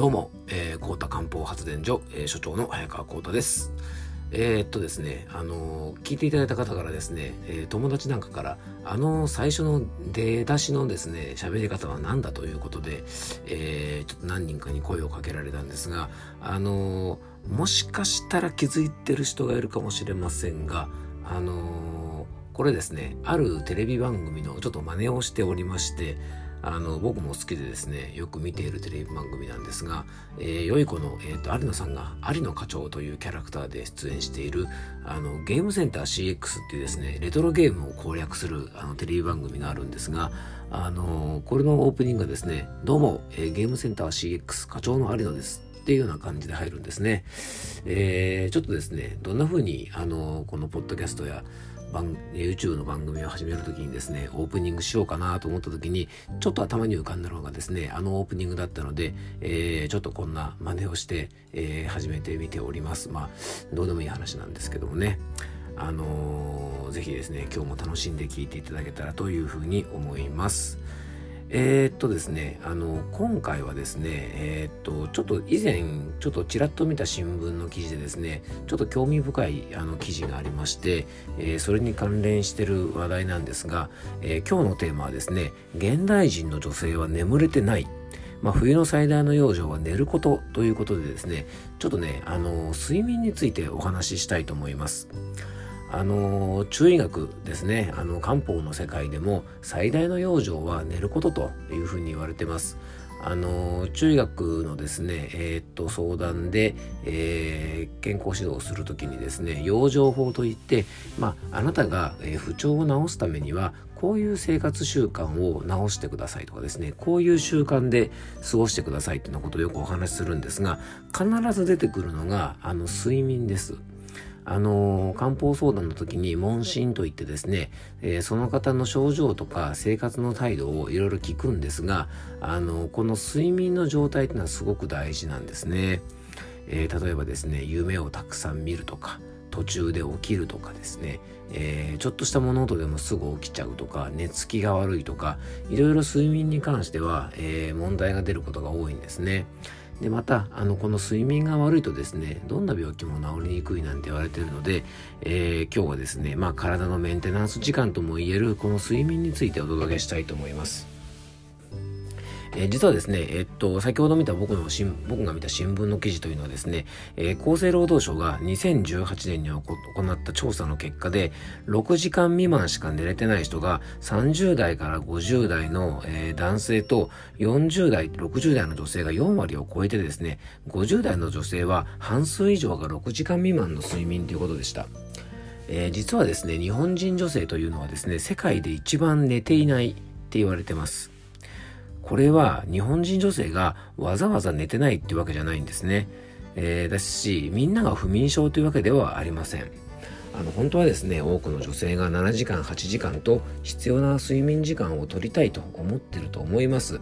どうも、えー、高田漢方発電所、えー、所長の早川幸太です。えー、っとですね、あのー、聞いていただいた方からですね、えー、友達なんかから、あの最初の出だしのですね、喋り方は何だということで、えー、ちょっと何人かに声をかけられたんですが、あのもしかしたら気づいてる人がいるかもしれませんが、あのこれですね、あるテレビ番組のちょっと真似をしておりまして、あの僕も好きでですねよく見ているテレビ番組なんですが、えー、良い子の、えーと、有野さんが有野課長というキャラクターで出演しているあのゲームセンター CX っていうですねレトロゲームを攻略するあのテレビ番組があるんですがあのこれのオープニングがですねどうも、えー、ゲームセンター CX 課長の有野ですっていうような感じで入るんですね。えー、ちょっとですね、どんな風に、あの、このポッドキャストや、番 YouTube の番組を始めるときにですね、オープニングしようかなと思ったときに、ちょっと頭に浮かんだのがですね、あのオープニングだったので、えー、ちょっとこんな真似をして、えー、始めてみております。まあ、どうでもいい話なんですけどもね。あのー、ぜひですね、今日も楽しんで聴いていただけたらというふうに思います。えー、っとですね、あの、今回はですね、えー、っと、ちょっと以前、ちょっとちらっと見た新聞の記事でですね、ちょっと興味深いあの記事がありまして、えー、それに関連してる話題なんですが、え今日のテーマはですね、現代人の女性は眠れてない。まあ、冬の最大の養生は寝ることということでですね、ちょっとね、あの、睡眠についてお話ししたいと思います。あの中医学ですねあの漢方の世界でも最大の養生は寝ることというふうに言われてますあの中医学のですね、えー、っと相談で、えー、健康指導をするときにですね養生法といって、まあ、あなたが、え不調を治すためにはこういう生活習慣を直してくださいとかですねこういう習慣で過ごしてくださいっていうようなことをよくお話しするんですが必ず出てくるのがあの睡眠です。あの漢方相談の時に問診といってですね、えー、その方の症状とか生活の態度をいろいろ聞くんですが、あのこの睡眠の状態っていうのはすごく大事なんですね。えー、例えばですね、夢をたくさん見るとか、途中で起きるとかですね、えー、ちょっとした物音でもすぐ起きちゃうとか寝つきが悪いとかいろいろ睡眠に関しては、えー、問題が出ることが多いんですね。でまたあのこの睡眠が悪いとですねどんな病気も治りにくいなんて言われてるので、えー、今日はですね、まあ、体のメンテナンス時間ともいえるこの睡眠についてお届けしたいと思います。えー、実はですね、えっと、先ほど見た僕の僕が見た新聞の記事というのはですね、えー、厚生労働省が2018年に行った調査の結果で、6時間未満しか寝れてない人が30代から50代の、えー、男性と40代、60代の女性が4割を超えてですね、50代の女性は半数以上が6時間未満の睡眠ということでした。えー、実はですね、日本人女性というのはですね、世界で一番寝ていないって言われてます。これは日本人女性がわざわざ寝てないってわけじゃないんですね。えー、ですし、みんなが不眠症というわけではありません。あの本当はですね多くの女性が7時間8時間と必要な睡眠時間を取りたいと思ってると思います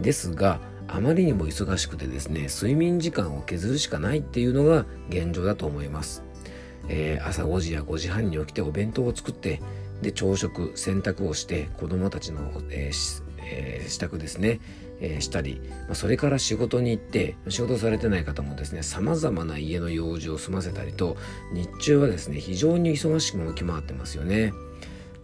ですがあまりにも忙しくてですね睡眠時間を削るしかないっていうのが現状だと思います、えー、朝5時や5時半に起きてお弁当を作ってで朝食洗濯をして子供たちの、えー、えー、支度ですね、えー、したり、まあ、それから仕事に行って仕事されてない方もですね様々な家の用事を済ませたりと日中はですね非常に忙しく動き回ってますよね。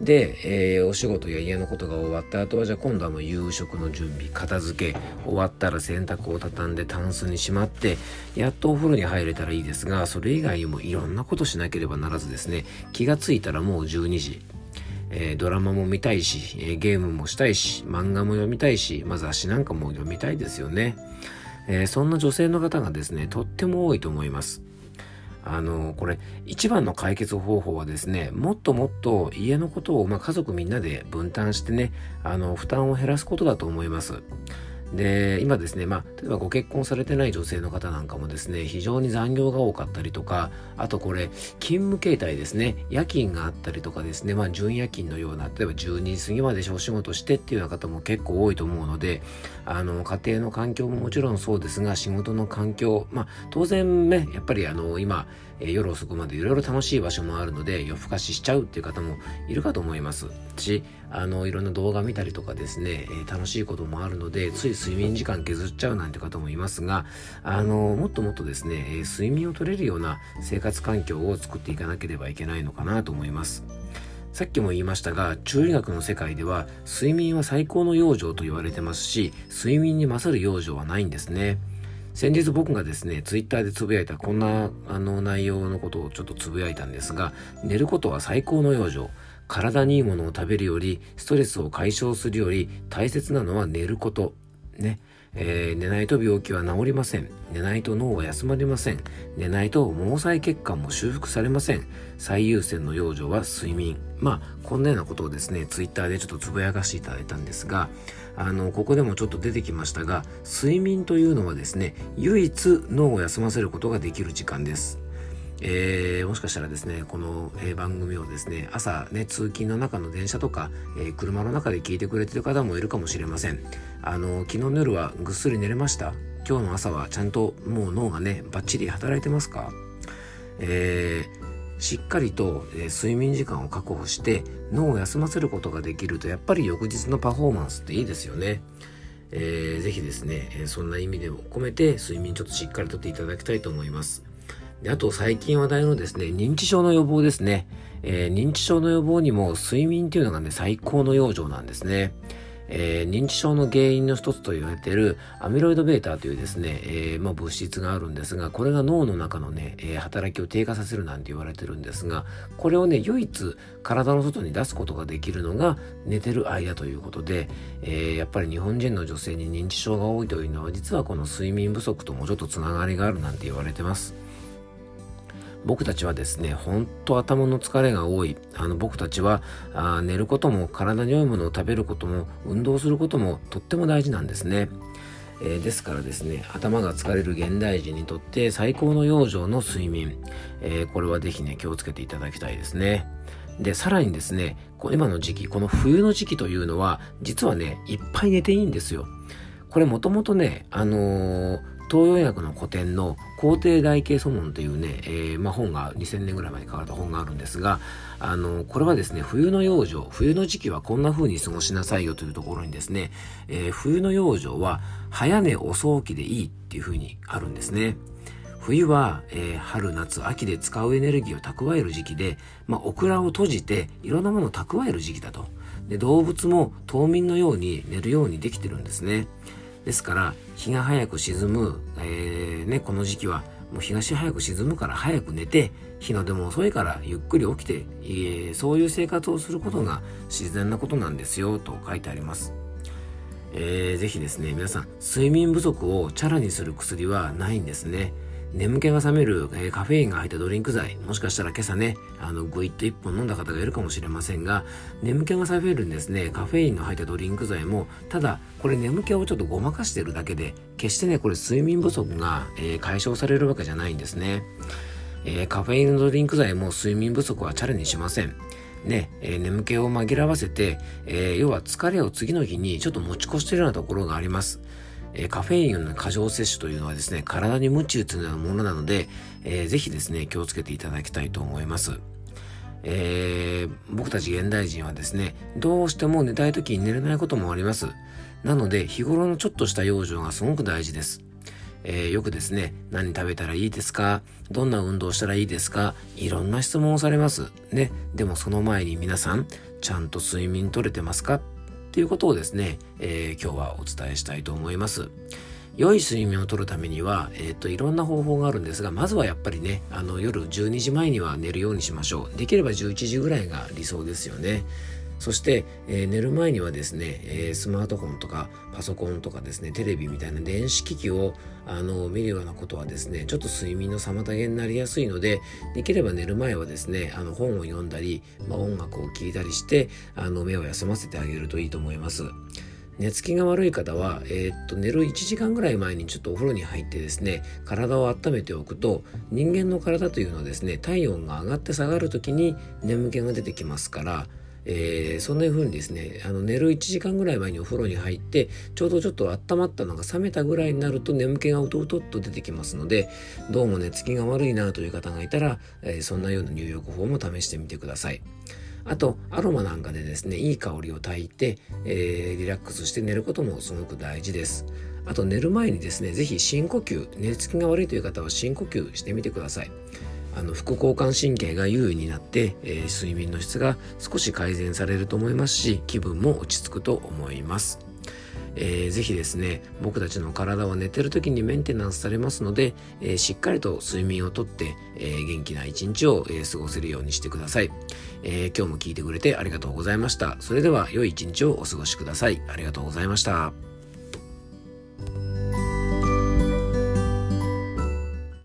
で、えー、お仕事や家のことが終わった後はじゃあ今度はもう夕食の準備片付け終わったら洗濯を畳んでタンスにしまってやっとお風呂に入れたらいいですがそれ以外にもいろんなことしなければならずですね気がついたらもう12時えー、ドラマも見たいし、えー、ゲームもしたいし、漫画も読みたいし、まあ、雑誌なんかも読みたいですよね。えー、そんな女性の方がですね、とっても多いと思います。あの、これ、一番の解決方法はですね、もっともっと家のことを、まあ、家族みんなで分担してね、あの、負担を減らすことだと思います。で、今ですね、まあ、例えばご結婚されてない女性の方なんかもですね、非常に残業が多かったりとか、あとこれ、勤務形態ですね、夜勤があったりとかですね、まあ、準夜勤のような、例えば12時過ぎまでお仕事してっていうような方も結構多いと思うので、あの、家庭の環境ももちろんそうですが、仕事の環境、まあ、当然ね、やっぱりあの、今、え、夜遅くまでいろいろ楽しい場所もあるので夜更かししちゃうっていう方もいるかと思いますしあのいろんな動画見たりとかですね、え、楽しいこともあるのでつい睡眠時間削っちゃうなんて方もいますがあのもっともっとですね、えー、睡眠を取れるような生活環境を作っていかなければいけないのかなと思いますさっきも言いましたが中医学の世界では睡眠は最高の養生と言われてますし睡眠に勝る養生はないんですね先日僕がですね、ツイッターでつぶやいたこんなあの内容のことをちょっとつぶやいたんですが、寝ることは最高の養生。体にいいものを食べるより、ストレスを解消するより、大切なのは寝ること。ね。えー、寝ないと病気は治りません。寝ないと脳は休まりません。寝ないと毛細血管も修復されません。最優先の養生は睡眠。まあ、こんなようなことをですね、ツイッターでちょっとつぶやかしていただいたんですが、あの、ここでもちょっと出てきましたが、睡眠というのはですね、唯一脳を休ませることができる時間です。えー、もしかしたらですね、この、え、番組をですね、朝ね、通勤の中の電車とか、えー、車の中で聞いてくれてる方もいるかもしれません。あの、昨日の夜はぐっすり寝れました？今日の朝はちゃんともう脳がね、バッチリ働いてますか？えー、しっかりと、え睡眠時間を確保して脳を休ませることができるとやっぱり翌日のパフォーマンスっていいですよね。えー、ぜひですね、えそんな意味でも込めて睡眠ちょっとしっかりとっていただきたいと思います。であと最近話題のですね、認知症の予防ですね。えー、認知症の予防にも睡眠っていうのがね、最高の養生なんですね。えー、認知症の原因の一つと言われているアミロイド β というですね、えー、まあ、物質があるんですが、これが脳の中のね、えー、働きを低下させるなんて言われてるんですが、これをね、唯一体の外に出すことができるのが寝てる間ということで、えやっぱり日本人の女性に認知症が多いというのは、実はこの睡眠不足ともちょっとつながりがあるなんて言われてます。僕たちはですね、本当頭の疲れが多い。あの僕たちはあ寝ることも体に良いものを食べることも運動することもとっても大事なんですね。えー、ですからですね、頭が疲れる現代人にとって最高の養生の睡眠、えー、これはぜひね、気をつけていただきたいですね。で、さらにですね、今の時期、この冬の時期というのは、実はね、いっぱい寝ていいんですよ。これもともとね、あのー東洋医学の古典の皇帝大慶祖門というね、えー、まあ、本が2000年ぐらい前に書かれた本があるんですが、あの、これはですね、冬の養生、冬の時期はこんな風に過ごしなさいよというところにですね、えー、冬の養生は早寝遅起きでいいっていう風にあるんですね。冬は、えー、春、夏、秋で使うエネルギーを蓄える時期で、まあ、オクラを閉じていろんなものを蓄える時期だと。で動物も冬眠のように寝るようにできてるんですね。ですから日が早く沈む、えー、ね、この時期はもう日が早く沈むから早く寝て日の出も遅いからゆっくり起きて、えー、そういう生活をすることが自然なことなんですよと書いてあります。えー、ぜひですね皆さん睡眠不足をチャラにする薬はないんですね。眠気が覚める、えー、カフェインが入ったドリンク剤、もしかしたら今朝ね、あの、グイッと1本飲んだ方がいるかもしれませんが、眠気が覚めるんですね、カフェインの入ったドリンク剤も、ただ、これ眠気をちょっとごまかしてるだけで、決してね、これ睡眠不足が、えー、解消されるわけじゃないんですね。えー、カフェインのドリンク剤も睡眠不足はチャレにしません。ね、えー、眠気を紛らわせて、えー、要は疲れを次の日にちょっと持ち越してるようなところがあります。えカフェインの過剰摂取というのはですね、体に無知打つようなものなので、えー、ぜひですね、気をつけていただきたいと思います。えー、僕たち現代人はですね、どうしても寝たい時に寝れないこともあります。なので、日頃のちょっとした養生がすごく大事です。えー、よくですね、何食べたらいいですか？どんな運動したらいいですか？いろんな質問をされます。ね。でもその前に皆さん、ちゃんと睡眠取れてますか？っていうことをですね、えー、今日はお伝えしたいと思います。良い睡眠をとるためには、えっ、ー、と、いろんな方法があるんですが、まずはやっぱりね、あの、夜12時前には寝るようにしましょう。できれば11時ぐらいが理想ですよね。そして、えー、寝る前にはですね、えー、スマートフォンとかパソコンとかですね、テレビみたいな電子機器をあの見るようなことはですね、ちょっと睡眠の妨げになりやすいので、できれば寝る前はですね、あの本を読んだり、まあ、音楽を聴いたりして、あの目を休ませてあげるといいと思います。寝つきが悪い方は、えー、っと寝る1時間ぐらい前にちょっとお風呂に入ってですね体を温めておくと人間の体というのはですね体温が上がって下がる時に眠気が出てきますからえー、そんな風にですねあの寝る1時間ぐらい前にお風呂に入ってちょうどちょっと温まったのが冷めたぐらいになると眠気がうとうとっと出てきますのでどうも寝つきが悪いなという方がいたら、えー、そんなような入浴法も試してみてください。あと、アロマなんかでですね、いい香りを焚いて、えー、リラックスして寝ることもすごく大事です。あと寝る前にですね、ぜひ深呼吸、寝つきが悪いという方は深呼吸してみてください。あの副交感神経が優位になって、えー、睡眠の質が少し改善されると思いますし気分も落ち着くと思います。えー、ぜひですね僕たちの体は寝てる時にメンテナンスされますので、えー、しっかりと睡眠をとって、えー、元気な一日を、えー、過ごせるようにしてください、え、今日も聞いてくれてありがとうございました。それでは良い一日をお過ごしください。ありがとうございました。